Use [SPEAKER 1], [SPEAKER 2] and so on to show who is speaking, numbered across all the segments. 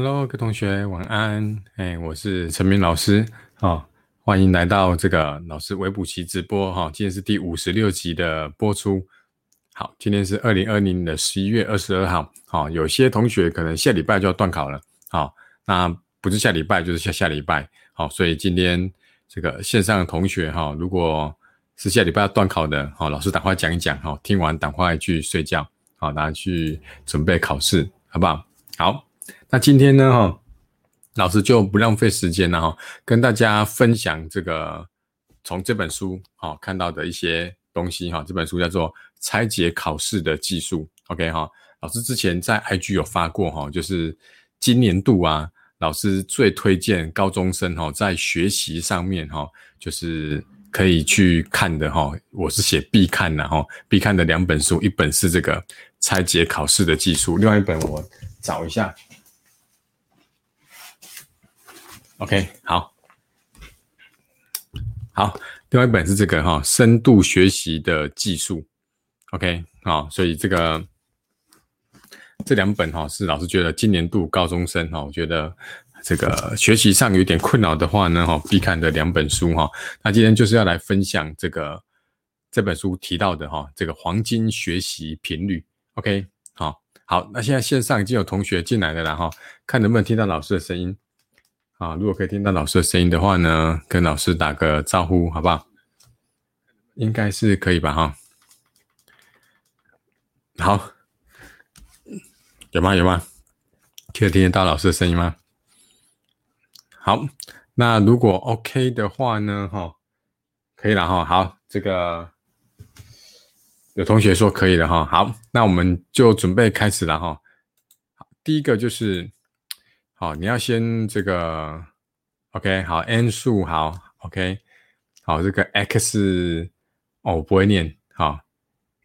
[SPEAKER 1] Hello，各位同学晚安。哎，我是陈明老师啊，欢迎来到这个老师微补习直播哈。今天是第五十六集的播出。好，今天是二零二零年的十一月二十二号。好，有些同学可能下礼拜就要断考了。好，那不是下礼拜就是下下礼拜。好，所以今天这个线上的同学哈，如果是下礼拜要断考的，好，老师赶快讲一讲哈，听完赶快去睡觉，好，大家去准备考试，好不好？好。那今天呢，哈，老师就不浪费时间了哈，跟大家分享这个从这本书哈看到的一些东西哈。这本书叫做《拆解考试的技术》，OK 哈。老师之前在 IG 有发过哈，就是今年度啊，老师最推荐高中生哈在学习上面哈，就是可以去看的哈。我是写必看的哈，必看的两本书，一本是这个《拆解考试的技术》，另外一本我找一下。OK，好，好，另外一本是这个哈，深度学习的技术。OK，好，所以这个这两本哈是老师觉得今年度高中生哈，我觉得这个学习上有点困扰的话呢哈，必看的两本书哈。那今天就是要来分享这个这本书提到的哈，这个黄金学习频率。OK，好，好，那现在线上已经有同学进来了啦哈，看能不能听到老师的声音。啊，如果可以听到老师的声音的话呢，跟老师打个招呼，好不好？应该是可以吧，哈。好，有吗？有吗？可以听得到老师的声音吗？好，那如果 OK 的话呢，哈，可以了，哈。好，这个有同学说可以了，哈。好，那我们就准备开始了，哈。第一个就是。好，你要先这个，OK，好，n 数好，OK，好，这个 x，哦，我不会念，好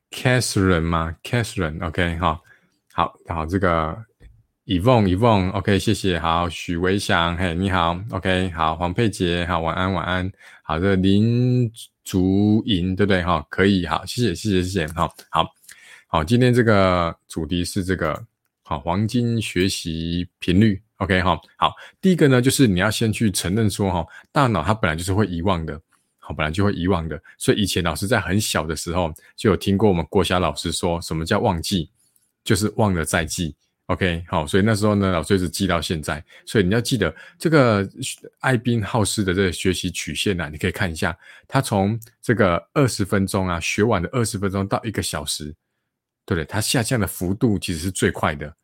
[SPEAKER 1] ，Catherine 吗？Catherine，OK，好，好，好，这个 Evon，Evon，OK，谢谢，好，许维祥，嘿，你好，OK，好，黄佩杰，好，晚安，晚安，好的，林竹莹，对不对？哈，可以，好，谢谢，谢谢，谢谢，好，好，好，今天这个主题是这个，好，黄金学习频率。OK 哈，好，第一个呢，就是你要先去承认说哈，大脑它本来就是会遗忘的，好，本来就会遗忘的。所以以前老师在很小的时候就有听过我们郭霞老师说什么叫忘记，就是忘了再记。OK 好，所以那时候呢，老师一直记到现在。所以你要记得这个艾宾浩斯的这个学习曲线呢，你可以看一下，他从这个二十分钟啊学完的二十分钟到一个小时，对不对？它下降的幅度其实是最快的。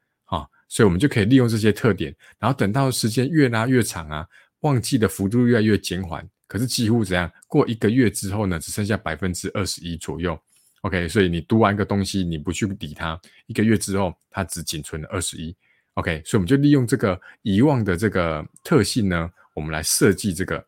[SPEAKER 1] 所以我们就可以利用这些特点，然后等到时间越拉越长啊，忘记的幅度越来越减缓。可是几乎怎样？过一个月之后呢，只剩下百分之二十一左右。OK，所以你读完一个东西，你不去理它，一个月之后它只仅存了二十一。OK，所以我们就利用这个遗忘的这个特性呢，我们来设计这个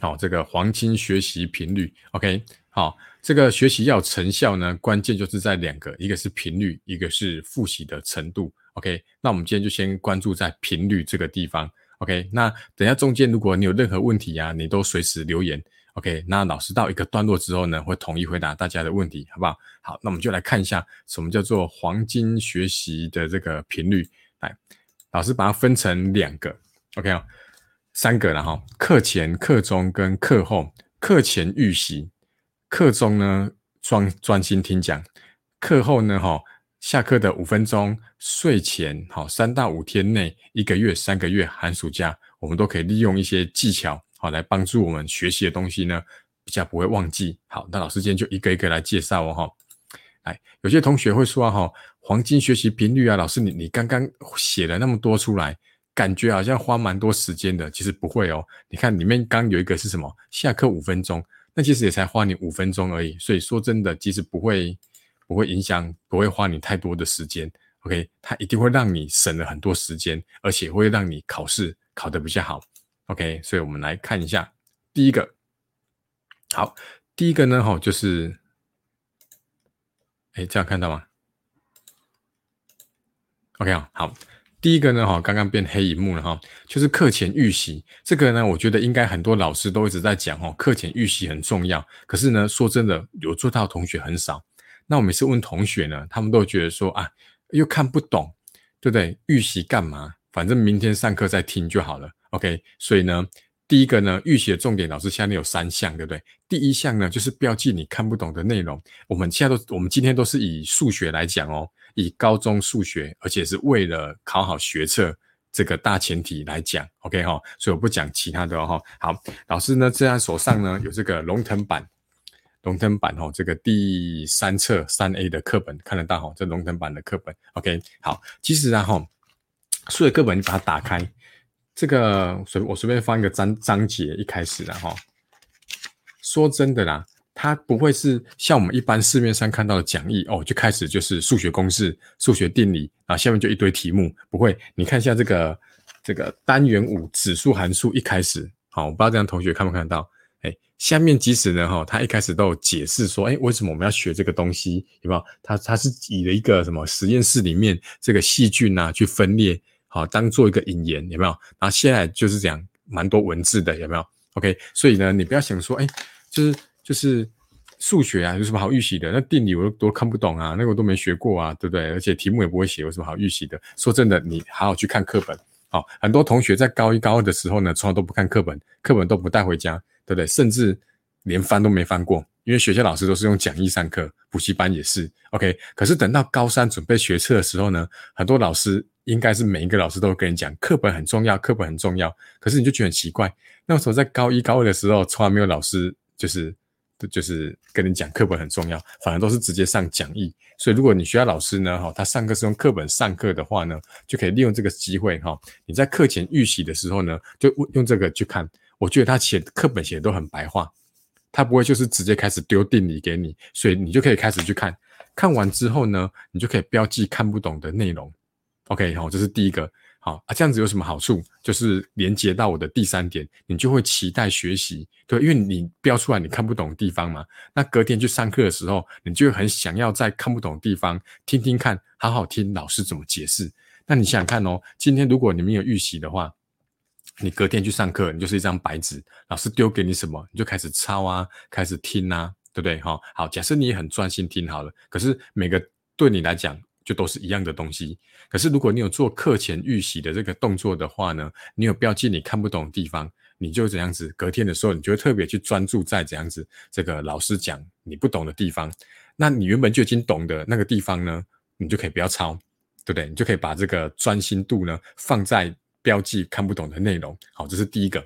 [SPEAKER 1] 好这个黄金学习频率。OK。好，这个学习要成效呢，关键就是在两个，一个是频率，一个是复习的程度。OK，那我们今天就先关注在频率这个地方。OK，那等下中间如果你有任何问题呀，你都随时留言。OK，那老师到一个段落之后呢，会统一回答大家的问题，好不好？好，那我们就来看一下什么叫做黄金学习的这个频率。来，老师把它分成两个，OK 啊，三个了哈，课前、课中跟课后。课前预习。课中呢专专心听讲，课后呢哈下课的五分钟，睡前好三到五天内，一个月、三个月、寒暑假，我们都可以利用一些技巧好来帮助我们学习的东西呢，比较不会忘记。好，那老师今天就一个一个来介绍哦哈。哎，有些同学会说哈，黄金学习频率啊，老师你你刚刚写了那么多出来，感觉好像花蛮多时间的，其实不会哦。你看里面刚有一个是什么？下课五分钟。那其实也才花你五分钟而已，所以说真的，其实不会不会影响，不会花你太多的时间。OK，它一定会让你省了很多时间，而且会让你考试考得比较好。OK，所以我们来看一下第一个。好，第一个呢，哈，就是，哎，这样看到吗？OK 啊，好。第一个呢，哈，刚刚变黑荧幕了哈，就是课前预习这个呢，我觉得应该很多老师都一直在讲哦，课前预习很重要。可是呢，说真的，有做到同学很少。那我每次问同学呢，他们都觉得说啊，又看不懂，对不对？预习干嘛？反正明天上课再听就好了。OK，所以呢，第一个呢，预习的重点，老师下面有三项，对不对？第一项呢，就是标记你看不懂的内容。我们现在都，我们今天都是以数学来讲哦，以高中数学，而且是为了考好学测这个大前提来讲。OK 哈，所以我不讲其他的哈。好，老师呢，这样手上呢有这个龙腾版。龙腾版哦，这个第三册三 A 的课本看得到哈，这龙腾版的课本，OK，好，其实啊哈，数学课本你把它打开，这个随我随便放一个章章节一开始的哈，说真的啦，它不会是像我们一般市面上看到的讲义哦，就开始就是数学公式、数学定理啊，下面就一堆题目，不会，你看一下这个这个单元五指数函数一开始，好，我不知道这样同学看不看到。哎，下面即使呢，哈，他一开始都有解释说，哎，为什么我们要学这个东西？有没有？他他是以了一个什么实验室里面这个细菌啊去分裂，好当做一个引言，有没有？然后现在就是讲蛮多文字的，有没有？OK，所以呢，你不要想说，哎，就是就是数学啊，有什么好预习的？那定理我都看不懂啊，那个我都没学过啊，对不对？而且题目也不会写，有什么好预习的？说真的，你好好去看课本。好，很多同学在高一高二的时候呢，从来都不看课本，课本都不带回家。对不对？甚至连翻都没翻过，因为学校老师都是用讲义上课，补习班也是。OK，可是等到高三准备学测的时候呢，很多老师应该是每一个老师都会跟你讲，课本很重要，课本很重要。可是你就觉得很奇怪，那时候在高一高二的时候，从来没有老师就是就是跟你讲课本很重要，反而都是直接上讲义。所以如果你学校老师呢，哈，他上课是用课本上课的话呢，就可以利用这个机会，哈，你在课前预习的时候呢，就用这个去看。我觉得他写课本写的都很白话，他不会就是直接开始丢定理给你，所以你就可以开始去看。看完之后呢，你就可以标记看不懂的内容。OK，好，这是第一个。好啊，这样子有什么好处？就是连接到我的第三点，你就会期待学习，对，因为你标出来你看不懂的地方嘛。那隔天去上课的时候，你就很想要在看不懂的地方听听看，好好听老师怎么解释。那你想想看哦，今天如果你没有预习的话。你隔天去上课，你就是一张白纸，老师丢给你什么，你就开始抄啊，开始听啊，对不对？哈，好，假设你也很专心听好了，可是每个对你来讲就都是一样的东西。可是如果你有做课前预习的这个动作的话呢，你有标记你看不懂的地方，你就怎样子，隔天的时候你就会特别去专注在怎样子这个老师讲你不懂的地方，那你原本就已经懂的那个地方呢，你就可以不要抄，对不对？你就可以把这个专心度呢放在。标记看不懂的内容，好，这是第一个。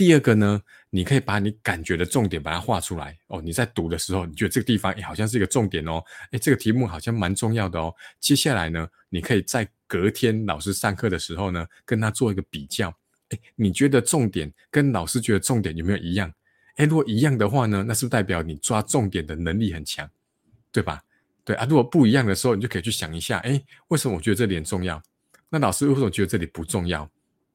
[SPEAKER 1] 第二个呢，你可以把你感觉的重点把它画出来哦。你在读的时候，你觉得这个地方哎好像是一个重点哦，哎这个题目好像蛮重要的哦。接下来呢，你可以在隔天老师上课的时候呢，跟他做一个比较。哎，你觉得重点跟老师觉得重点有没有一样？哎，如果一样的话呢，那是不是代表你抓重点的能力很强，对吧？对啊，如果不一样的时候，你就可以去想一下，哎，为什么我觉得这点重要？那老师为什么觉得这里不重要，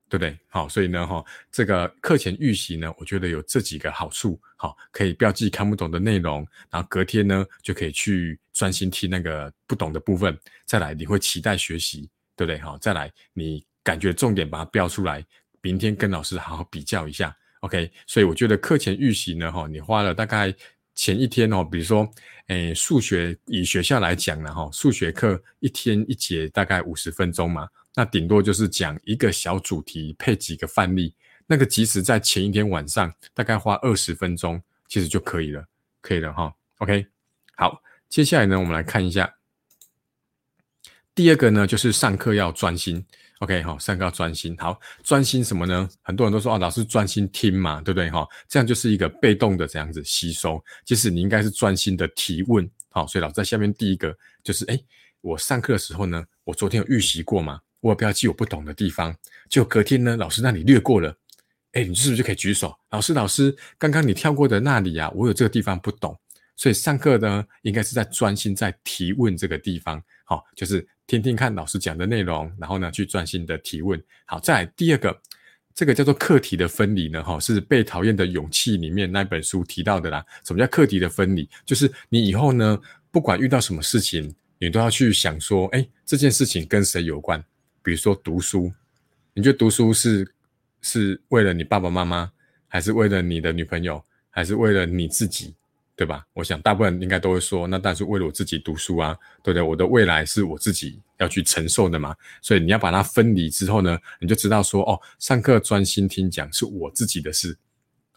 [SPEAKER 1] 对不对？好，所以呢，哈，这个课前预习呢，我觉得有这几个好处，好，可以标记看不懂的内容，然后隔天呢就可以去专心听那个不懂的部分，再来你会期待学习，对不对？好，再来你感觉重点把它标出来，明天跟老师好好比较一下，OK？所以我觉得课前预习呢，哈，你花了大概。前一天哦，比如说，诶，数学以学校来讲呢，哈，数学课一天一节大概五十分钟嘛，那顶多就是讲一个小主题，配几个范例，那个即使在前一天晚上，大概花二十分钟，其实就可以了，可以了哈。OK，好，接下来呢，我们来看一下，第二个呢，就是上课要专心。OK，好，上课要专心。好，专心什么呢？很多人都说啊，老师专心听嘛，对不对？哈，这样就是一个被动的这样子吸收。其实你应该是专心的提问。好，所以老师在下面第一个就是，哎，我上课的时候呢，我昨天有预习过吗？我有标记我不懂的地方。就隔天呢，老师那里略过了，哎，你是不是就可以举手？老师，老师，刚刚你跳过的那里啊，我有这个地方不懂。所以上课呢，应该是在专心在提问这个地方。好，就是听听看老师讲的内容，然后呢去专心的提问。好，再第二个，这个叫做课题的分离呢，哈，是《被讨厌的勇气》里面那本书提到的啦。什么叫课题的分离？就是你以后呢，不管遇到什么事情，你都要去想说，哎，这件事情跟谁有关？比如说读书，你觉得读书是是为了你爸爸妈妈，还是为了你的女朋友，还是为了你自己？对吧？我想大部分应该都会说，那但是为了我自己读书啊，对不对？我的未来是我自己要去承受的嘛，所以你要把它分离之后呢，你就知道说，哦，上课专心听讲是我自己的事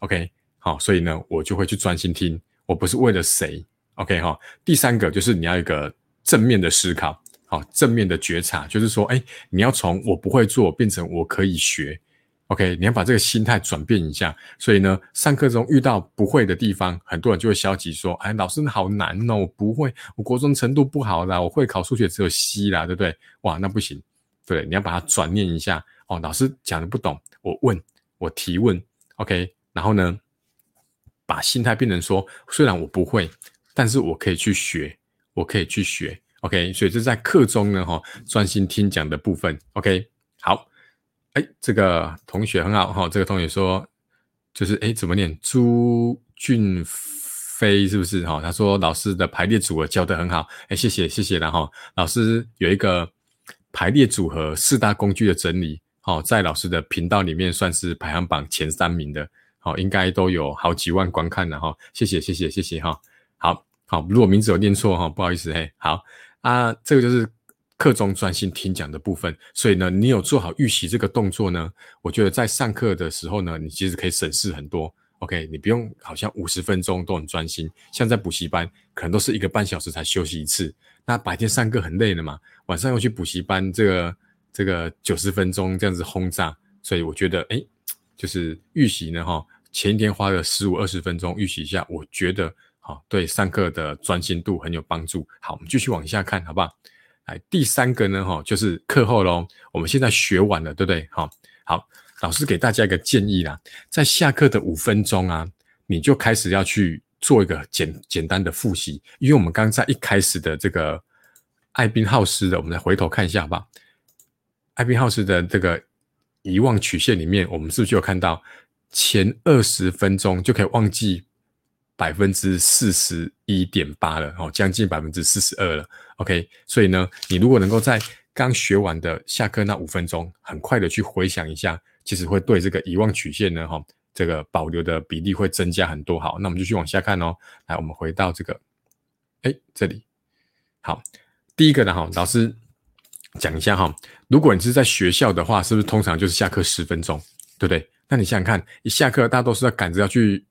[SPEAKER 1] ，OK，好，所以呢，我就会去专心听，我不是为了谁，OK 哈。第三个就是你要一个正面的思考，好，正面的觉察，就是说，哎，你要从我不会做变成我可以学。OK，你要把这个心态转变一下。所以呢，上课中遇到不会的地方，很多人就会消极说：“哎，老师好难哦，我不会，我国中程度不好啦，我会考数学只有 C 啦，对不对？”哇，那不行，对，你要把它转念一下。哦，老师讲的不懂，我问，我提问，OK，然后呢，把心态变成说：虽然我不会，但是我可以去学，我可以去学。OK，所以这是在课中呢，哈，专心听讲的部分。OK，好。哎，这个同学很好哈。这个同学说，就是哎，怎么念？朱俊飞是不是哈？他说老师的排列组合教的很好。哎，谢谢谢谢了哈。老师有一个排列组合四大工具的整理，好，在老师的频道里面算是排行榜前三名的，好，应该都有好几万观看了哈。谢谢谢谢谢谢哈。好好，如果名字有念错哈，不好意思嘿。好啊，这个就是。课中专心听讲的部分，所以呢，你有做好预习这个动作呢，我觉得在上课的时候呢，你其实可以省事很多。OK，你不用好像五十分钟都很专心，像在补习班可能都是一个半小时才休息一次。那白天上课很累了嘛，晚上又去补习班，这个这个九十分钟这样子轰炸，所以我觉得哎，就是预习呢哈，前一天花了十五二十分钟预习一下，我觉得好对上课的专心度很有帮助。好，我们继续往下看，好不好？来，第三个呢，哈，就是课后喽。我们现在学完了，对不对？好，好，老师给大家一个建议啦，在下课的五分钟啊，你就开始要去做一个简简单的复习，因为我们刚在一开始的这个艾宾浩斯的，我们来回头看一下吧。艾宾浩斯的这个遗忘曲线里面，我们是不是就有看到前二十分钟就可以忘记？百分之四十一点八了，哦，将近百分之四十二了。OK，所以呢，你如果能够在刚学完的下课那五分钟，很快的去回想一下，其实会对这个遗忘曲线呢，哈，这个保留的比例会增加很多。好，那我们就去往下看哦。来，我们回到这个，哎，这里，好，第一个呢，哈，老师讲一下哈，如果你是在学校的话，是不是通常就是下课十分钟，对不对？那你想想看，一下课大家都是要赶着要去。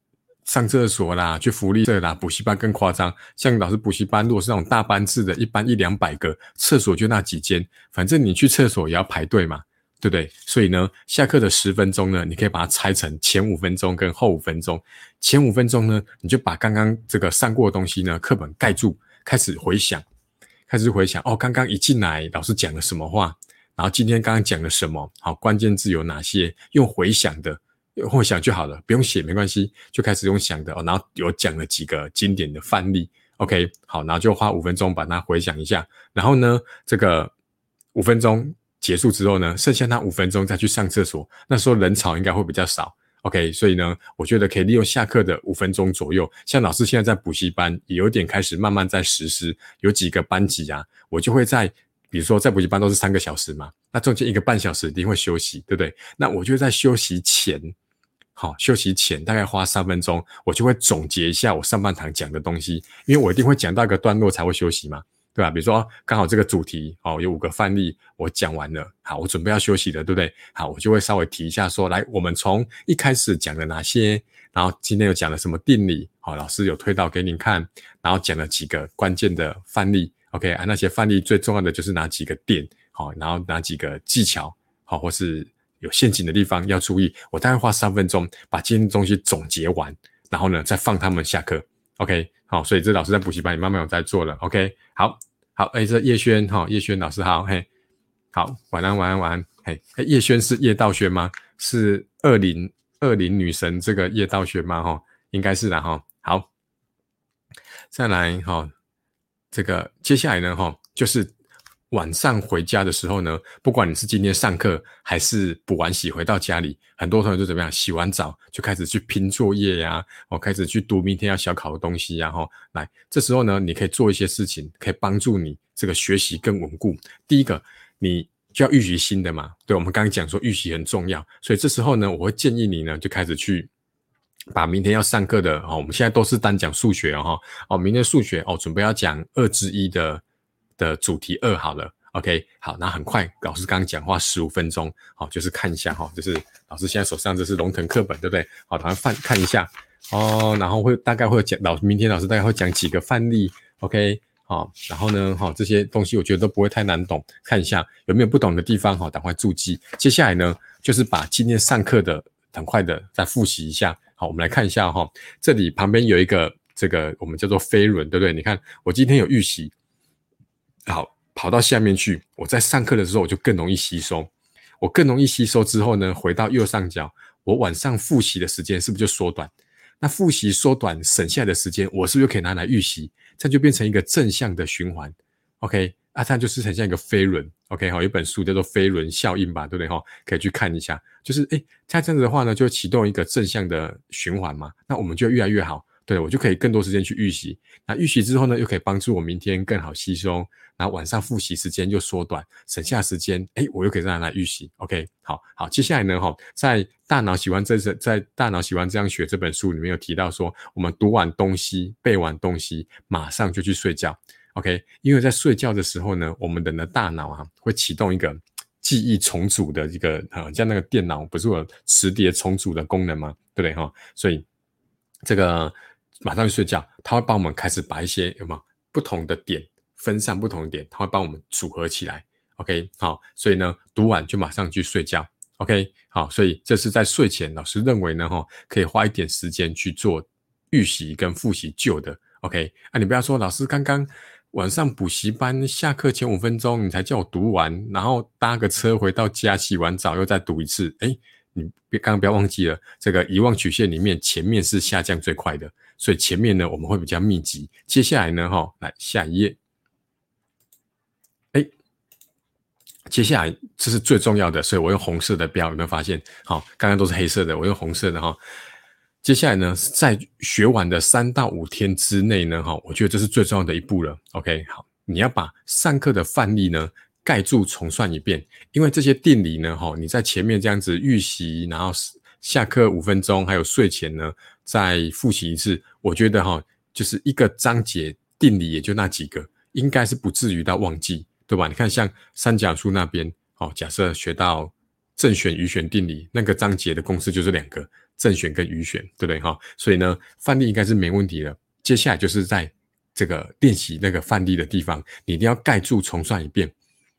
[SPEAKER 1] 上厕所啦，去福利社啦，补习班更夸张。像老师补习班，如果是那种大班制的，一般一两百个，厕所就那几间，反正你去厕所也要排队嘛，对不对？所以呢，下课的十分钟呢，你可以把它拆成前五分钟跟后五分钟。前五分钟呢，你就把刚刚这个上过的东西呢，课本盖住，开始回想，开始回想哦，刚刚一进来老师讲了什么话，然后今天刚刚讲了什么，好，关键字有哪些，用回想的。用想就好了，不用写没关系，就开始用想的哦。然后有讲了几个经典的范例，OK，好，然后就花五分钟把它回想一下。然后呢，这个五分钟结束之后呢，剩下那五分钟再去上厕所。那时候人潮应该会比较少，OK。所以呢，我觉得可以利用下课的五分钟左右。像老师现在在补习班也有点开始慢慢在实施，有几个班级啊，我就会在，比如说在补习班都是三个小时嘛，那中间一个半小时一定会休息，对不对？那我就在休息前。好，休息前大概花三分钟，我就会总结一下我上半堂讲的东西，因为我一定会讲到一个段落才会休息嘛，对吧？比如说刚好这个主题哦，有五个范例我讲完了，好，我准备要休息了，对不对？好，我就会稍微提一下说，来，我们从一开始讲了哪些，然后今天又讲了什么定理，好，老师有推导给你看，然后讲了几个关键的范例，OK 啊，那些范例最重要的就是哪几个点，好，然后哪几个技巧，好，或是。有陷阱的地方要注意。我大概花三分钟把今天的东西总结完，然后呢再放他们下课。OK，好，所以这老师在补习班里慢慢有在做了。OK，好，好，哎，这叶轩哈，叶轩老师好，嘿，好，晚安，晚安，晚安，嘿，叶轩是叶道轩吗？是二零二零女神这个叶道轩吗？哈，应该是的哈。好，再来哈，这个接下来呢哈，就是。晚上回家的时候呢，不管你是今天上课还是补完习回到家里，很多同学就怎么样？洗完澡就开始去拼作业呀，哦，开始去读明天要小考的东西，然后来这时候呢，你可以做一些事情，可以帮助你这个学习更稳固。第一个，你就要预习新的嘛，对，我们刚刚讲说预习很重要，所以这时候呢，我会建议你呢，就开始去把明天要上课的哦，我们现在都是单讲数学哦，哦，明天数学哦，准备要讲二之一的的主题二好了，OK，好，那很快老师刚刚讲话十五分钟，好，就是看一下哈，就是老师现在手上这是龙腾课本对不对？好，打算看一下哦，然后会大概会讲老明天老师大概会讲几个范例，OK，好，然后呢，哈，这些东西我觉得都不会太难懂，看一下有没有不懂的地方哈，赶快注记。接下来呢，就是把今天上课的很快的再复习一下。好，我们来看一下哈，这里旁边有一个这个我们叫做飞轮，对不对？你看我今天有预习，好，跑到下面去，我在上课的时候我就更容易吸收，我更容易吸收之后呢，回到右上角，我晚上复习的时间是不是就缩短？那复习缩短省下来的时间，我是不是就可以拿来预习？这样就变成一个正向的循环，OK。啊，它就是很像一个飞轮，OK 哈，有本书叫做《飞轮效应》吧，对不对哈？可以去看一下。就是诶，它这样子的话呢，就启动一个正向的循环嘛，那我们就越来越好。对我就可以更多时间去预习。那预习之后呢，又可以帮助我明天更好吸收。然后晚上复习时间就缩短，省下时间，诶，我又可以让它来预习。OK，好好。接下来呢，哈，在《大脑喜欢这是在《大脑喜欢这样学》这本书里面有提到说，我们读完东西、背完东西，马上就去睡觉。OK，因为在睡觉的时候呢，我们人的大脑啊会启动一个记忆重组的一个啊，像那个电脑不是有磁碟重组的功能吗？对不对哈？所以这个马上去睡觉，他会帮我们开始把一些有没有不同的点分散不同的点，他会帮我们组合起来。OK，好，所以呢，读完就马上去睡觉。OK，好，所以这是在睡前，老师认为呢，哈，可以花一点时间去做预习跟复习旧的。OK，啊，你不要说老师刚刚。晚上补习班下课前五分钟，你才叫我读完，然后搭个车回到家洗完澡又再读一次。哎，你别刚刚不要忘记了，这个遗忘曲线里面前面是下降最快的，所以前面呢我们会比较密集。接下来呢，哈，来下一页。哎，接下来这是最重要的，所以我用红色的标，有没有发现？好，刚刚都是黑色的，我用红色的哈。接下来呢，在学完的三到五天之内呢，哈，我觉得这是最重要的一步了。OK，好，你要把上课的范例呢盖住重算一遍，因为这些定理呢，哈，你在前面这样子预习，然后下课五分钟，还有睡前呢再复习一次，我觉得哈，就是一个章节定理也就那几个，应该是不至于到忘记，对吧？你看像三角数那边，哦，假设学到正弦余弦定理，那个章节的公式就是两个。正弦跟余弦，对不对哈？所以呢，范例应该是没问题的。接下来就是在这个练习那个范例的地方，你一定要盖住重算一遍。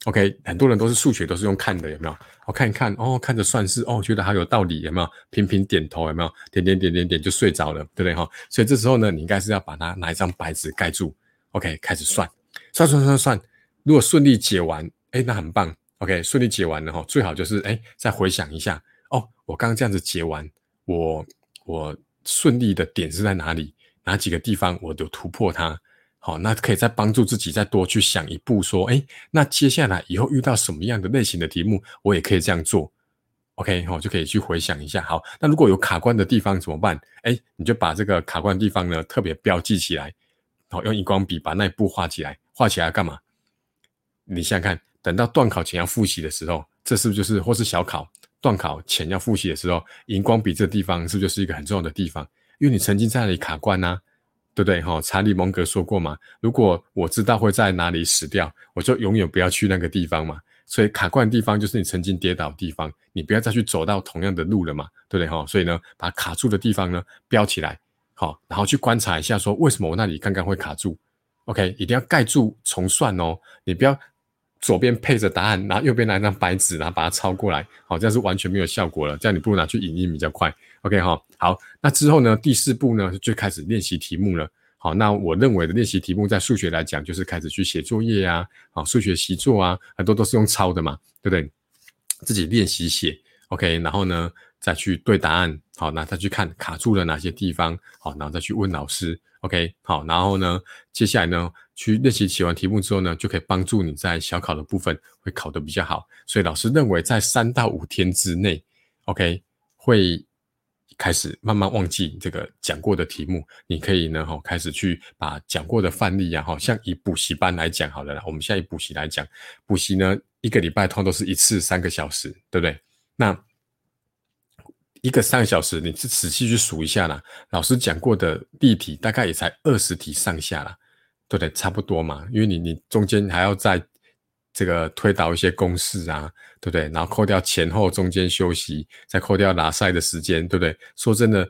[SPEAKER 1] OK，很多人都是数学都是用看的，有没有？我看一看，哦，看着算式，哦，觉得好有道理，有没有？频频点头，有没有？点点点点点就睡着了，对不对哈？所以这时候呢，你应该是要把它拿一张白纸盖住。OK，开始算，算算算算，如果顺利解完，哎，那很棒。OK，顺利解完了哈，最好就是哎，再回想一下，哦，我刚刚这样子解完。我我顺利的点是在哪里？哪几个地方我都突破它？好，那可以再帮助自己再多去想一步，说，哎，那接下来以后遇到什么样的类型的题目，我也可以这样做。OK，好，就可以去回想一下。好，那如果有卡关的地方怎么办？哎，你就把这个卡关地方呢特别标记起来，好，用荧光笔把那一步画起来。画起来干嘛？你想想看，等到段考前要复习的时候，这是不是就是或是小考？段考前要复习的时候，荧光笔这地方是不是就是一个很重要的地方？因为你曾经在那里卡关呐，对不对？哈，查理蒙格说过嘛，如果我知道会在哪里死掉，我就永远不要去那个地方嘛。所以卡关的地方就是你曾经跌倒的地方，你不要再去走到同样的路了嘛，对不对？哈，所以呢，把卡住的地方呢标起来，好，然后去观察一下，说为什么我那里刚刚会卡住？OK，一定要盖住重算哦，你不要。左边配着答案，拿右边拿一张白纸，然后把它抄过来，好，这样是完全没有效果了。这样你不如拿去影印比较快。OK 哈，好，那之后呢，第四步呢就开始练习题目了。好，那我认为的练习题目在数学来讲，就是开始去写作业啊，好，数学习作啊，很多都是用抄的嘛，对不对？自己练习写，OK，然后呢再去对答案，好，那再去看卡住了哪些地方，好，然后再去问老师。OK，好，然后呢，接下来呢，去练习写完题目之后呢，就可以帮助你在小考的部分会考得比较好。所以老师认为，在三到五天之内，OK，会开始慢慢忘记这个讲过的题目。你可以呢，哈，开始去把讲过的范例啊，哈，像以补习班来讲，好了，我们现在以补习来讲，补习呢，一个礼拜通常都是一次三个小时，对不对？那一个三个小时，你仔细去数一下啦。老师讲过的例题大概也才二十题上下啦，对不对？差不多嘛，因为你你中间还要在这个推导一些公式啊，对不对？然后扣掉前后中间休息，再扣掉拿赛的时间，对不对？说真的，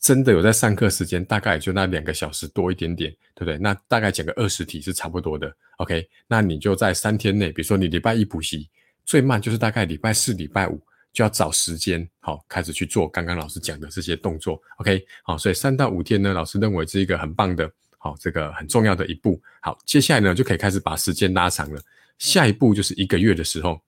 [SPEAKER 1] 真的有在上课时间，大概也就那两个小时多一点点，对不对？那大概讲个二十题是差不多的。OK，那你就在三天内，比如说你礼拜一补习，最慢就是大概礼拜四、礼拜五。就要找时间，好开始去做刚刚老师讲的这些动作，OK，好，所以三到五天呢，老师认为是一个很棒的，好，这个很重要的一步。好，接下来呢就可以开始把时间拉长了，下一步就是一个月的时候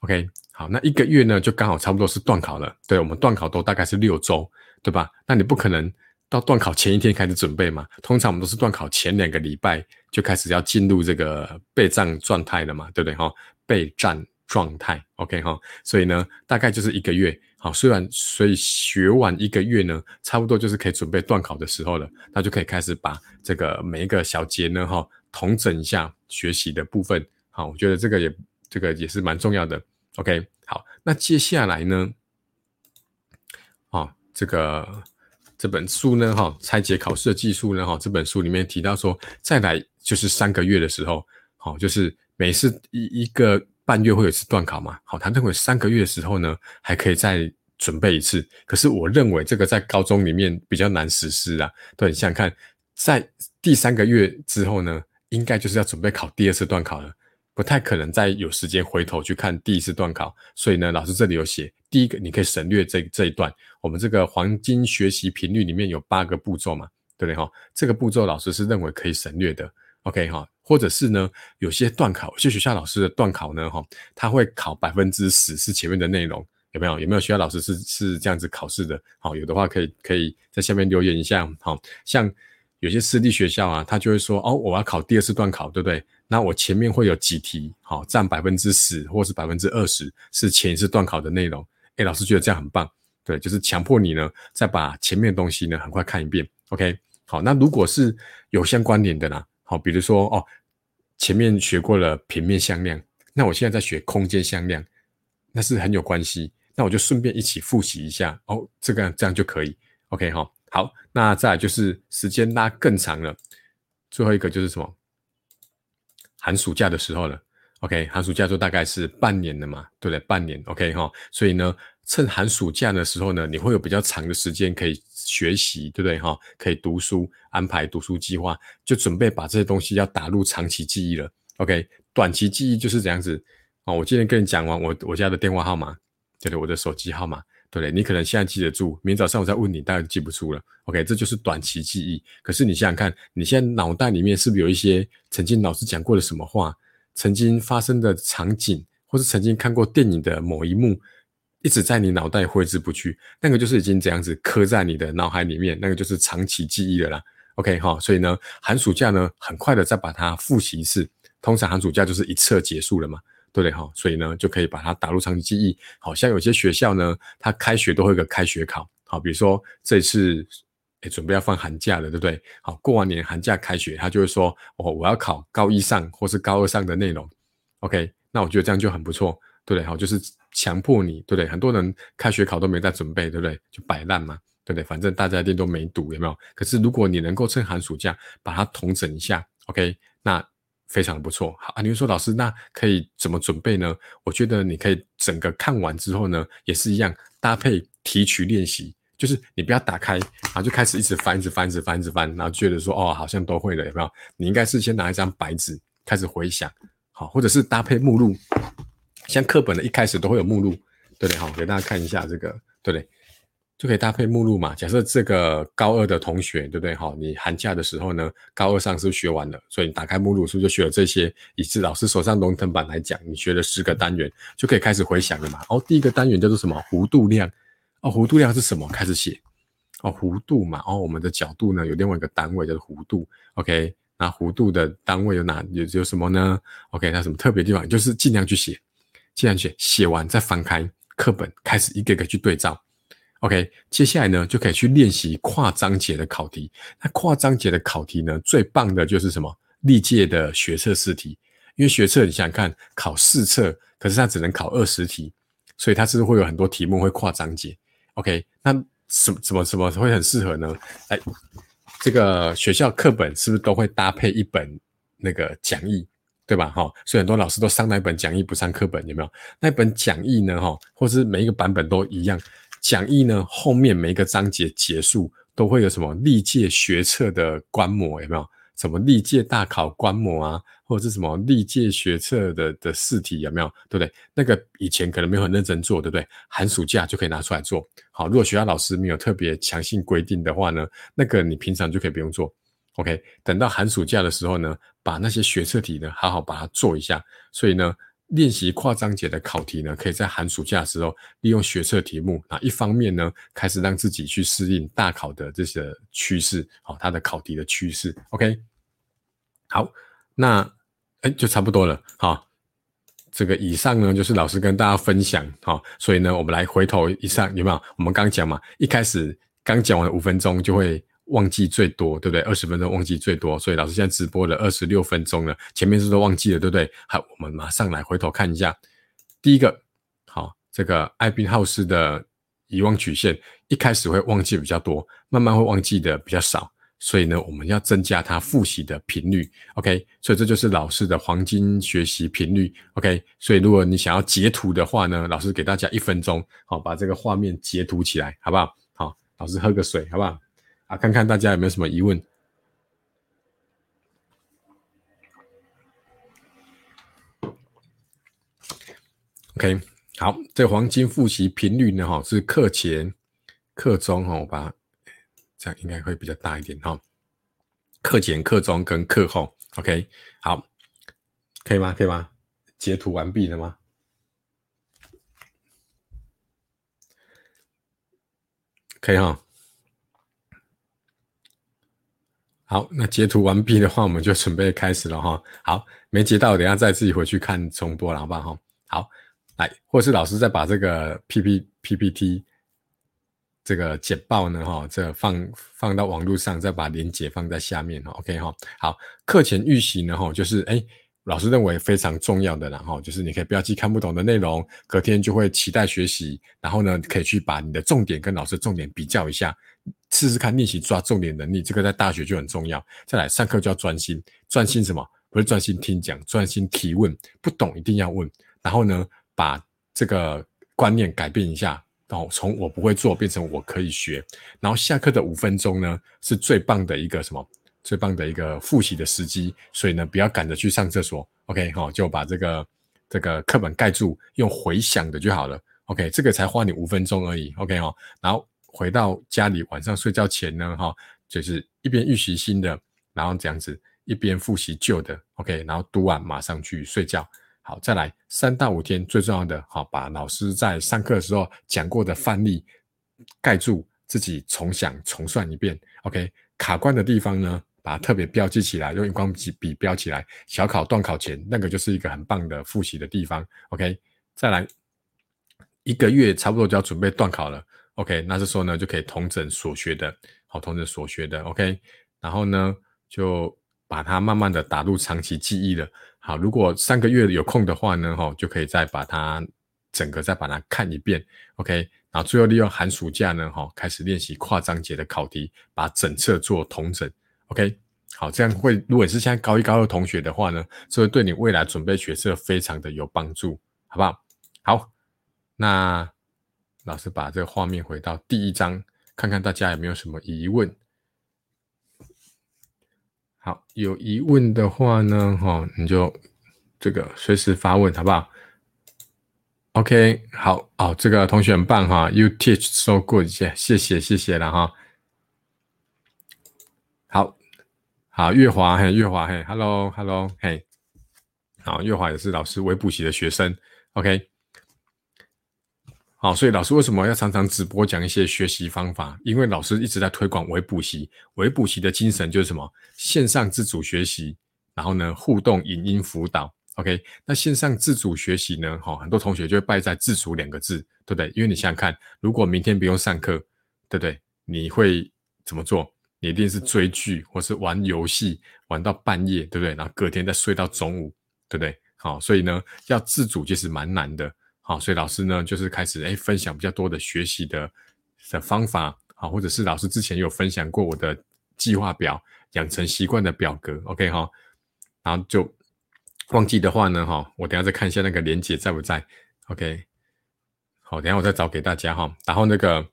[SPEAKER 1] ，OK，好，那一个月呢就刚好差不多是断考了，对我们断考都大概是六周，对吧？那你不可能到断考前一天开始准备嘛？通常我们都是断考前两个礼拜就开始要进入这个备战状态了嘛，对不对？哈，备战。状态，OK 哈，所以呢，大概就是一个月，好，虽然所以学完一个月呢，差不多就是可以准备断考的时候了，那就可以开始把这个每一个小节呢，哈，统整一下学习的部分，好，我觉得这个也这个也是蛮重要的，OK，好，那接下来呢，啊，这个这本书呢，哈，拆解考试的技术呢，哈，这本书里面提到说，再来就是三个月的时候，好，就是每次一一个。半月会有一次断考嘛？好，他认为三个月的时候呢，还可以再准备一次。可是我认为这个在高中里面比较难实施啊。对，你想想看，在第三个月之后呢，应该就是要准备考第二次断考了，不太可能再有时间回头去看第一次断考。所以呢，老师这里有写，第一个你可以省略这这一段。我们这个黄金学习频率里面有八个步骤嘛，对不对哈？这个步骤老师是认为可以省略的。OK 哈。或者是呢，有些段考，有些学校老师的段考呢，哈，他会考百分之十是前面的内容，有没有？有没有学校老师是是这样子考试的？好，有的话可以可以在下面留言一下。好，像有些私立学校啊，他就会说，哦，我要考第二次段考，对不对？那我前面会有几题，好，占百分之十或是百分之二十是前一次段考的内容。哎，老师觉得这样很棒，对，就是强迫你呢，再把前面的东西呢，很快看一遍。OK，好，那如果是有相关联的啦？好，比如说哦，前面学过了平面向量，那我现在在学空间向量，那是很有关系。那我就顺便一起复习一下哦，这个这样就可以。OK 哈，好，那再就是时间拉更长了，最后一个就是什么？寒暑假的时候了。OK，寒暑假就大概是半年了嘛，对不对？半年。OK 哈，所以呢，趁寒暑假的时候呢，你会有比较长的时间可以。学习对不对哈？可以读书，安排读书计划，就准备把这些东西要打入长期记忆了。OK，短期记忆就是这样子哦。我今天跟你讲完我我家的电话号码，对对，我的手机号码，对不对？你可能现在记得住，明天早上我再问你，大概记不住了。OK，这就是短期记忆。可是你想想看，你现在脑袋里面是不是有一些曾经老师讲过的什么话，曾经发生的场景，或是曾经看过电影的某一幕？一直在你脑袋挥之不去，那个就是已经这样子刻在你的脑海里面，那个就是长期记忆了啦。OK 哈，所以呢，寒暑假呢，很快的再把它复习一次。通常寒暑假就是一册结束了嘛，对不对哈？所以呢，就可以把它打入长期记忆。好像有些学校呢，它开学都会有个开学考。好，比如说这次诶准备要放寒假了，对不对？好，过完年寒假开学，他就会说哦，我要考高一上或是高二上的内容。OK，那我觉得这样就很不错，对不对？好，就是。强迫你，对不对？很多人开学考都没在准备，对不对？就摆烂嘛，对不对？反正大家一定都没读，有没有？可是如果你能够趁寒暑假把它统整一下，OK，那非常的不错。好啊，你说老师，那可以怎么准备呢？我觉得你可以整个看完之后呢，也是一样搭配提取练习，就是你不要打开，然后就开始一直翻，一直翻，一直翻，一直翻，然后觉得说哦，好像都会了，有没有？你应该是先拿一张白纸开始回想，好，或者是搭配目录。像课本的一开始都会有目录，对不对？好，给大家看一下这个，对不对？就可以搭配目录嘛。假设这个高二的同学，对不对？哈，你寒假的时候呢，高二上是学完了，所以你打开目录是不是就学了这些。以至老师手上龙腾版来讲，你学了十个单元，就可以开始回想了嘛。哦，第一个单元叫做什么？弧度量。哦，弧度量是什么？开始写。哦，弧度嘛。哦，我们的角度呢有另外一个单位叫做弧度。OK，那弧度的单位有哪有有什么呢？OK，那什么特别地方？就是尽量去写。尽量写写完，再翻开课本，开始一个个去对照。OK，接下来呢，就可以去练习跨章节的考题。那跨章节的考题呢，最棒的就是什么？历届的学测试题。因为学测你想想看，考四册，可是它只能考二十题，所以它是会有很多题目会跨章节。OK，那什么什么什么会很适合呢？哎，这个学校课本是不是都会搭配一本那个讲义，对吧？哈，所以很多老师都上那本讲义不上课本，有没有？那本讲义呢？哈，或是每一个版本都一样，讲义呢后面每一个章节结束都会有什么历届学测的观摩，有没有？什么历届大考观摩啊，或者是什么历届学测的的试题有没有？对不对？那个以前可能没有很认真做，对不对？寒暑假就可以拿出来做。好，如果学校老师没有特别强性规定的话呢，那个你平常就可以不用做。OK，等到寒暑假的时候呢，把那些学测题呢好好把它做一下。所以呢。练习跨章节的考题呢，可以在寒暑假的时候利用学测题目啊，一方面呢，开始让自己去适应大考的这些趋势，好，它的考题的趋势。OK，好，那哎就差不多了，好，这个以上呢就是老师跟大家分享，好，所以呢，我们来回头以上有没有？我们刚讲嘛，一开始刚讲完五分钟就会。忘记最多，对不对？二十分钟忘记最多，所以老师现在直播了二十六分钟了，前面是都忘记了，对不对？好，我们马上来回头看一下。第一个，好，这个艾宾浩斯的遗忘曲线，一开始会忘记比较多，慢慢会忘记的比较少，所以呢，我们要增加他复习的频率。OK，所以这就是老师的黄金学习频率。OK，所以如果你想要截图的话呢，老师给大家一分钟，好，把这个画面截图起来，好不好？好，老师喝个水，好不好？啊，看看大家有没有什么疑问？OK，好，这黄金复习频率呢？哈，是课前、课中哈，我把这样应该会比较大一点哈。课前、课中跟课后，OK，好，可以吗？可以吗？截图完毕了吗？可以哈。好，那截图完毕的话，我们就准备开始了哈。好，没截到，等下再自己回去看重播，好不好？好，来，或是老师再把这个 P P P P T 这个简报呢，哈，这放放到网络上，再把连接放在下面哈。OK 哈。好，课前预习呢，哈，就是哎，老师认为非常重要的，然后就是你可以标记看不懂的内容，隔天就会期待学习，然后呢，可以去把你的重点跟老师重点比较一下。试试看练习抓重点能力，这个在大学就很重要。再来上课就要专心，专心什么？不是专心听讲，专心提问。不懂一定要问。然后呢，把这个观念改变一下，然后从我不会做变成我可以学。然后下课的五分钟呢，是最棒的一个什么？最棒的一个复习的时机。所以呢，不要赶着去上厕所。OK 哈，就把这个这个课本盖住，用回想的就好了。OK，这个才花你五分钟而已。OK 哦，然后。回到家里，晚上睡觉前呢，哈，就是一边预习新的，然后这样子一边复习旧的，OK，然后读完马上去睡觉。好，再来三到五天，最重要的，好，把老师在上课的时候讲过的范例盖住，自己重想重算一遍，OK。卡关的地方呢，把它特别标记起来，用荧光笔笔标起来。小考、段考前那个就是一个很棒的复习的地方，OK。再来一个月差不多就要准备段考了。OK，那这时候呢就可以同整所学的，好，同整所学的，OK，然后呢就把它慢慢的打入长期记忆了。好，如果三个月有空的话呢，哈，就可以再把它整个再把它看一遍，OK，然后最后利用寒暑假呢，哈，开始练习跨章节的考题，把整册做同整，OK，好，这样会，如果是现在高一高二同学的话呢，这会对你未来准备学测非常的有帮助，好不好？好，那。老师把这个画面回到第一章，看看大家有没有什么疑问。好，有疑问的话呢，哈，你就这个随时发问，好不好？OK，好哦，这个同学很棒哈，You teach so good，谢谢谢谢谢了哈。好，好，月华嘿，月华嘿，Hello Hello 嘿，好，月华也是老师微补习的学生，OK。好，所以老师为什么要常常直播讲一些学习方法？因为老师一直在推广微补习，微补习的精神就是什么？线上自主学习，然后呢，互动影音辅导。OK，那线上自主学习呢？哈，很多同学就会败在“自主”两个字，对不对？因为你想想看，如果明天不用上课，对不对？你会怎么做？你一定是追剧或是玩游戏，玩到半夜，对不对？然后隔天再睡到中午，对不对？好，所以呢，要自主其实蛮难的。好，所以老师呢就是开始哎分享比较多的学习的的方法，好，或者是老师之前有分享过我的计划表、养成习惯的表格，OK 哈，然后就忘记的话呢哈，我等下再看一下那个连接在不在，OK，好，等下我再找给大家哈，然后那个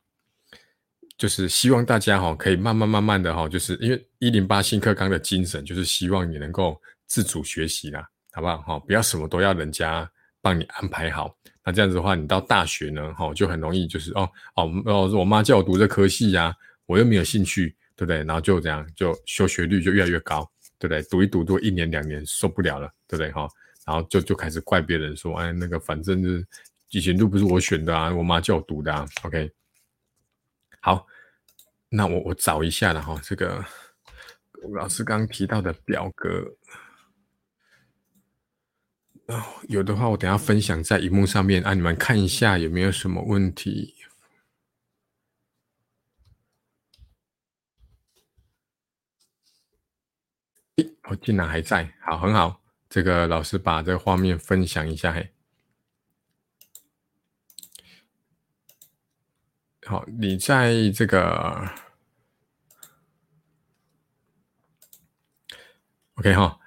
[SPEAKER 1] 就是希望大家哈可以慢慢慢慢的哈，就是因为一零八新课纲的精神就是希望你能够自主学习啦，好不好哈？不要什么都要人家帮你安排好。那这样子的话，你到大学呢，哈，就很容易就是哦哦哦，我妈叫我读这科系呀，我又没有兴趣，对不对？然后就这样，就休学率就越来越高，对不对？读一读读一年两年受不了了，对不对？哈，然后就就开始怪别人说，哎，那个反正就是以前都不是我选的啊，我妈叫我读的啊。OK，好，那我我找一下了哈，这个老师刚刚提到的表格。有的话，我等下分享在荧幕上面，啊，你们看一下有没有什么问题。我竟然还在，好，很好。这个老师把这个画面分享一下，嘿。好，你在这个，OK 哈。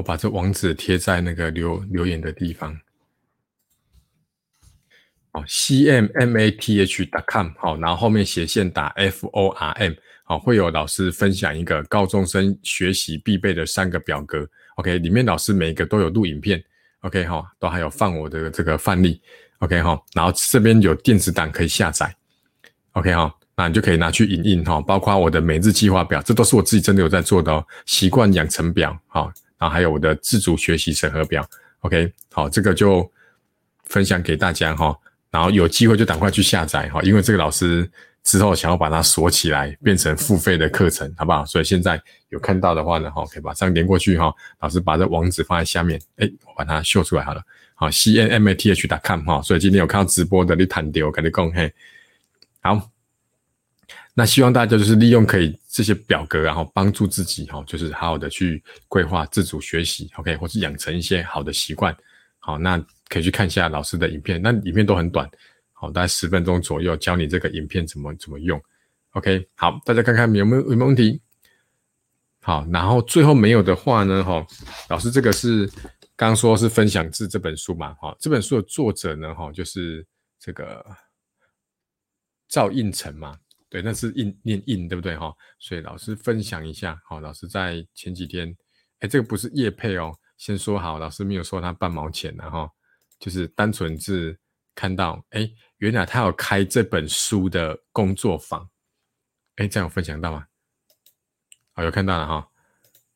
[SPEAKER 1] 我把这网址贴在那个留留言的地方。哦，cmmath.com 好，然后后面斜线打 form 好，会有老师分享一个高中生学习必备的三个表格。OK，里面老师每一个都有录影片。OK 哈，都还有放我的这个范例。OK 哈，然后这边有电子档可以下载。OK 哈，那你就可以拿去影印哈，包括我的每日计划表，这都是我自己真的有在做的哦。习惯养成表好。然后还有我的自主学习审核表，OK，好，这个就分享给大家哈。然后有机会就赶快去下载哈，因为这个老师之后想要把它锁起来，变成付费的课程，好不好？所以现在有看到的话呢，哈，可以马上连过去哈。老师把这网址放在下面，哎，我把它秀出来好了。好，c n m a t h com 哈。所以今天有看到直播的，你弹丢，跟你讲嘿，好。那希望大家就是利用可以这些表格，然后帮助自己哈，就是好好的去规划自主学习，OK，或是养成一些好的习惯。好，那可以去看一下老师的影片，那影片都很短，好，大概十分钟左右，教你这个影片怎么怎么用。OK，好，大家看看有没有有没有问题？好，然后最后没有的话呢，哈，老师这个是刚刚说是分享自这本书嘛，哈，这本书的作者呢，哈，就是这个赵应成嘛。对，那是印念印，对不对哈？所以老师分享一下，好，老师在前几天，哎，这个不是叶配哦，先说好，老师没有收他半毛钱的哈，就是单纯是看到，哎，原来他有开这本书的工作坊，哎，这样有分享到吗？好，有看到了哈，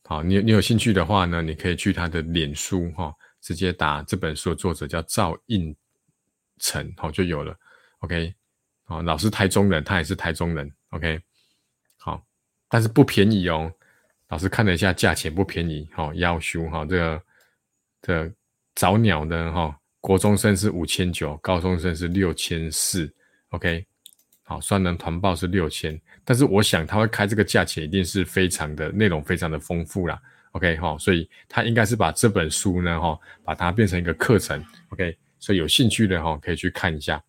[SPEAKER 1] 好，你你有兴趣的话呢，你可以去他的脸书哈，直接打这本书的作者叫赵印成，好就有了，OK。哦，老师台中人，他也是台中人，OK，好，但是不便宜哦。老师看了一下价钱，不便宜，哈，要修哈，这个这早鸟呢哈，国中生是五千九，高中生是六千四，OK，好，双人团报是六千，但是我想他会开这个价钱，一定是非常的内容非常的丰富啦，OK 哈，所以他应该是把这本书呢哈，把它变成一个课程，OK，所以有兴趣的哈可以去看一下。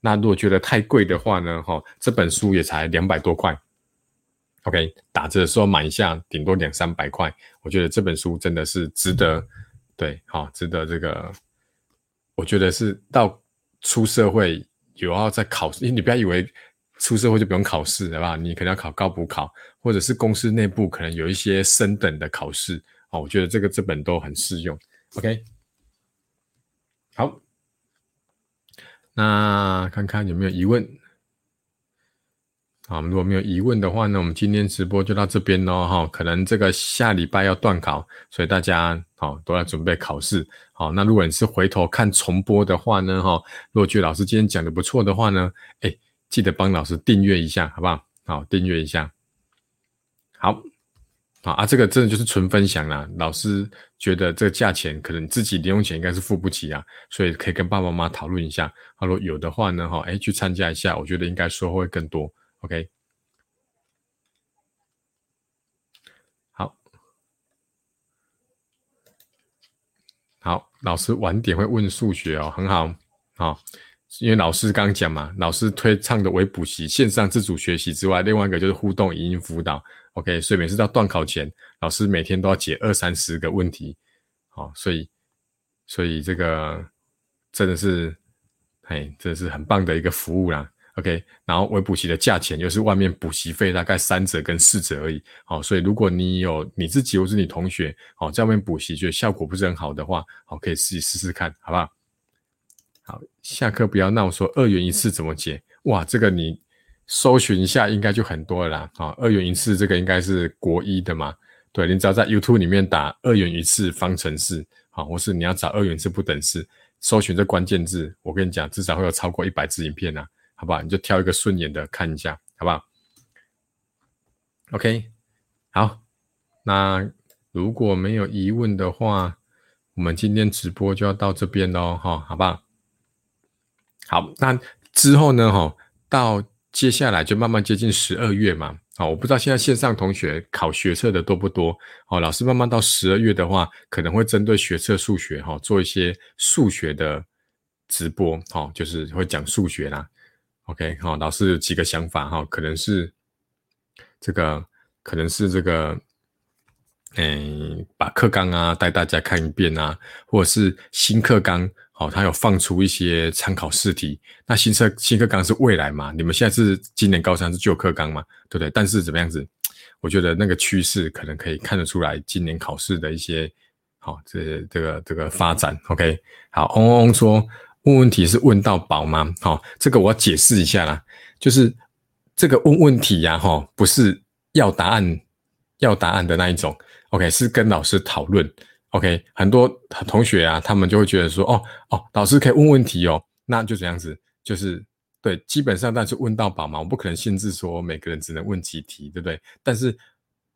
[SPEAKER 1] 那如果觉得太贵的话呢？哈，这本书也才两百多块，OK，打折的时候买一下，顶多两三百块。我觉得这本书真的是值得，对，好，值得这个。我觉得是到出社会有要在考试，你不要以为出社会就不用考试，对吧？你可能要考高补考，或者是公司内部可能有一些升等的考试，哦，我觉得这个这本都很适用，OK，好。那看看有没有疑问？好，如果没有疑问的话呢，我们今天直播就到这边喽。哈，可能这个下礼拜要断考，所以大家好都要准备考试。好，那如果你是回头看重播的话呢，哈，如果觉老师今天讲的不错的话呢，哎，记得帮老师订阅一下，好不好？好，订阅一下。好。啊，这个真的就是纯分享啦。老师觉得这个价钱可能自己零用钱应该是付不起啊，所以可以跟爸爸妈妈讨论一下。他说有的话呢，哈，哎，去参加一下，我觉得应该收获会更多。OK，好，好，老师晚点会问数学哦，很好，好，因为老师刚讲嘛，老师推倡的为补习线上自主学习之外，另外一个就是互动语音辅导，OK，所以每次到段考前，老师每天都要解二三十个问题，好，所以，所以这个真的是，哎，这是很棒的一个服务啦。OK，然后微补习的价钱又是外面补习费大概三折跟四折而已，好，所以如果你有你自己或是你同学，好在外面补习觉得效果不是很好的话，好可以自己试试看，好不好？好，下课不要闹，说二元一次怎么解？哇，这个你搜寻一下应该就很多了啦，好，二元一次这个应该是国一的嘛？对，你只要在 YouTube 里面打二元一次方程式，好，或是你要找二元一次不等式，搜寻这关键字，我跟你讲，至少会有超过一百支影片呐。好不好？你就挑一个顺眼的看一下，好不好？OK，好。那如果没有疑问的话，我们今天直播就要到这边喽，哈，好不好？好，那之后呢？哈，到接下来就慢慢接近十二月嘛。好，我不知道现在线上同学考学测的多不多？哦，老师慢慢到十二月的话，可能会针对学测数学哈做一些数学的直播，好，就是会讲数学啦。OK，好，老师有几个想法哈，可能是这个，可能是这个，嗯，把课纲啊带大家看一遍啊，或者是新课纲，好，他有放出一些参考试题。那新课新课纲是未来嘛？你们现在是今年高三是旧课纲嘛？对不对？但是怎么样子？我觉得那个趋势可能可以看得出来，今年考试的一些好，这这个这个发展。OK，好，嗡嗡嗡说。问问题是问到饱吗？好，这个我要解释一下啦，就是这个问问题呀，哈，不是要答案要答案的那一种，OK，是跟老师讨论，OK，很多同学啊，他们就会觉得说，哦哦，老师可以问问题哦，那就这样子，就是对，基本上但是问到饱嘛，我不可能限制说每个人只能问几题，对不对？但是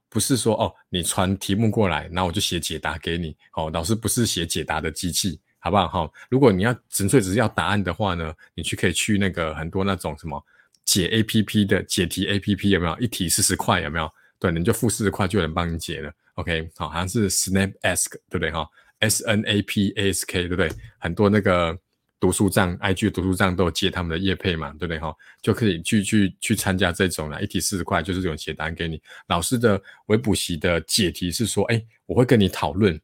[SPEAKER 1] 不是说哦，你传题目过来，那我就写解答给你，哦，老师不是写解答的机器。好不好？哈，如果你要纯粹只是要答案的话呢，你去可以去那个很多那种什么解 A P P 的解题 A P P 有没有？一题四十块有没有？对，你就付四十块就有人帮你解了。OK，好，好像是 Snap Ask 对不对？哈，S N A P A S K 对不对？很多那个读书账，I G 读书账都有接他们的业配嘛，对不对？哈，就可以去去去参加这种了。一题四十块就是这种解答案给你。老师的微补习的解题是说，哎，我会跟你讨论。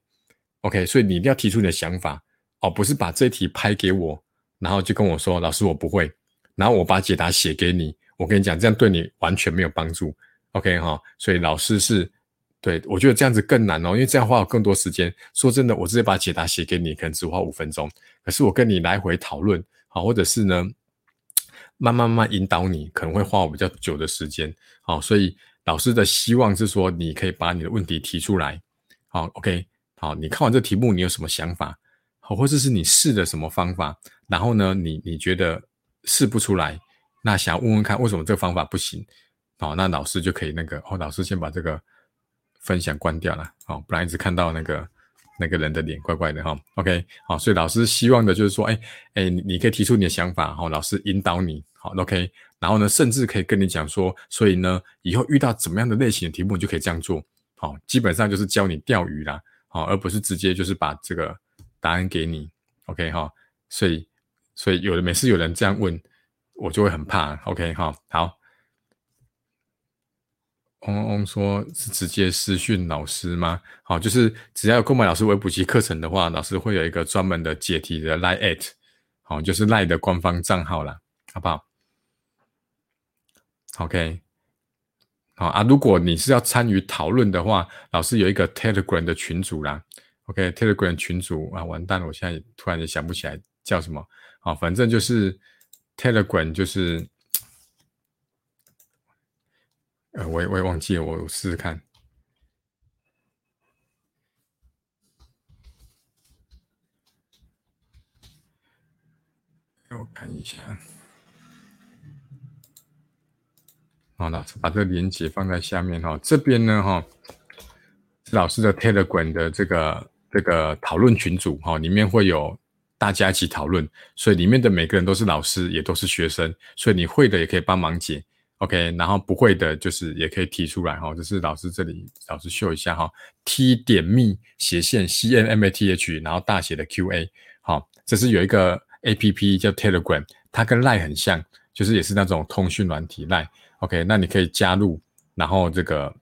[SPEAKER 1] OK，所以你一定要提出你的想法。哦，不是把这题拍给我，然后就跟我说老师我不会，然后我把解答写给你。我跟你讲，这样对你完全没有帮助。OK 哈，所以老师是对我觉得这样子更难哦，因为这样花了更多时间。说真的，我直接把解答写给你，可能只花五分钟。可是我跟你来回讨论，好，或者是呢，慢慢慢引导你，可能会花我比较久的时间。好，所以老师的希望是说，你可以把你的问题提出来。好，OK，好，你看完这题目，你有什么想法？好，或者是你试的什么方法，然后呢，你你觉得试不出来，那想要问问看为什么这个方法不行？好，那老师就可以那个哦，老师先把这个分享关掉了，好，不然一直看到那个那个人的脸怪怪的哈。OK，好，所以老师希望的就是说，哎哎，你可以提出你的想法，好，老师引导你，好，OK，然后呢，甚至可以跟你讲说，所以呢，以后遇到怎么样的类型的题目，你就可以这样做，好，基本上就是教你钓鱼啦，好，而不是直接就是把这个。答案给你，OK 哈，所以所以有的每次有人这样问，我就会很怕，OK 哈，好。嗡嗡说是直接私讯老师吗？好，就是只要购买老师微补习课程的话，老师会有一个专门的解题的 Line at，好，就是 Line 的官方账号啦，好不好？OK，好啊，如果你是要参与讨论的话，老师有一个 Telegram 的群组啦。OK，Telegram 群组啊，完蛋了！我现在突然也想不起来叫什么。好，反正就是 Telegram，就是，呃，我也我也忘记了，我试试看。我看一下。好的，把这个链接放在下面哈。这边呢哈，老师的 Telegram 的这个。这个讨论群组哈，里面会有大家一起讨论，所以里面的每个人都是老师，也都是学生，所以你会的也可以帮忙解 OK，然后不会的，就是也可以提出来哈。就是老师这里老师秀一下哈，T 点 me 斜线 C N M A T H，然后大写的 Q A，好，这是有一个 A P P 叫 Telegram，它跟 Line 很像，就是也是那种通讯软体 Line。OK，那你可以加入，然后这个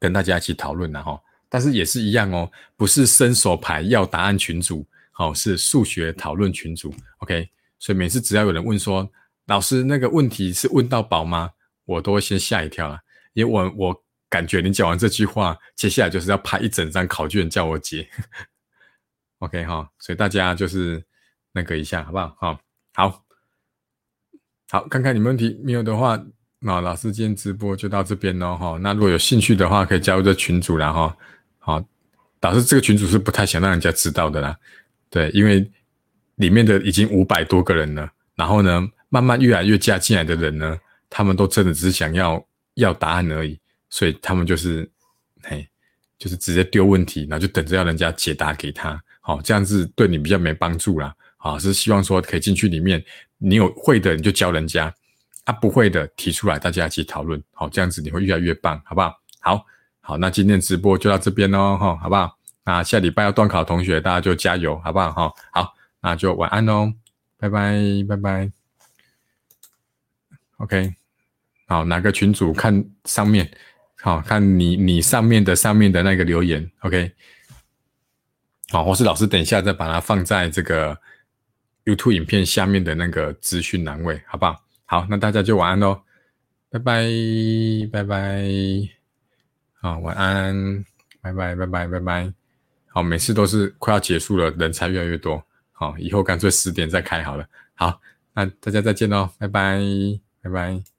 [SPEAKER 1] 跟大家一起讨论然后，但是也是一样哦，不是伸手牌要答案群组，好，是数学讨论群组。OK，所以每次只要有人问说。老师，那个问题是问到宝吗？我都会先吓一跳啊，因为我我感觉你讲完这句话，接下来就是要拍一整张考卷叫我解。OK 哈，所以大家就是那个一下，好不好？好，好，好，看看你们问题没有的话，那老师今天直播就到这边喽哈。那如果有兴趣的话，可以加入这群组然后好，老师这个群组是不太想让人家知道的啦，对，因为里面的已经五百多个人了，然后呢？慢慢越来越加进来的人呢，他们都真的只是想要要答案而已，所以他们就是嘿，就是直接丢问题，然后就等着要人家解答给他。好，这样子对你比较没帮助啦。好，是希望说可以进去里面，你有会的你就教人家，啊不会的提出来，大家一起讨论。好，这样子你会越来越棒，好不好？好，好，那今天直播就到这边喽，哈，好不好？那下礼拜要断考同学，大家就加油，好不好？哈，好，那就晚安喽，拜拜，拜拜。OK，好，哪个群主看上面，好看你你上面的上面的那个留言，OK，好，或是老师等一下再把它放在这个 YouTube 影片下面的那个资讯栏位，好不好？好，那大家就晚安喽，拜拜拜拜，好，晚安，拜拜拜拜拜拜，好，每次都是快要结束了，人才越来越多，好，以后干脆十点再开好了，好，那大家再见喽，拜拜。拜拜。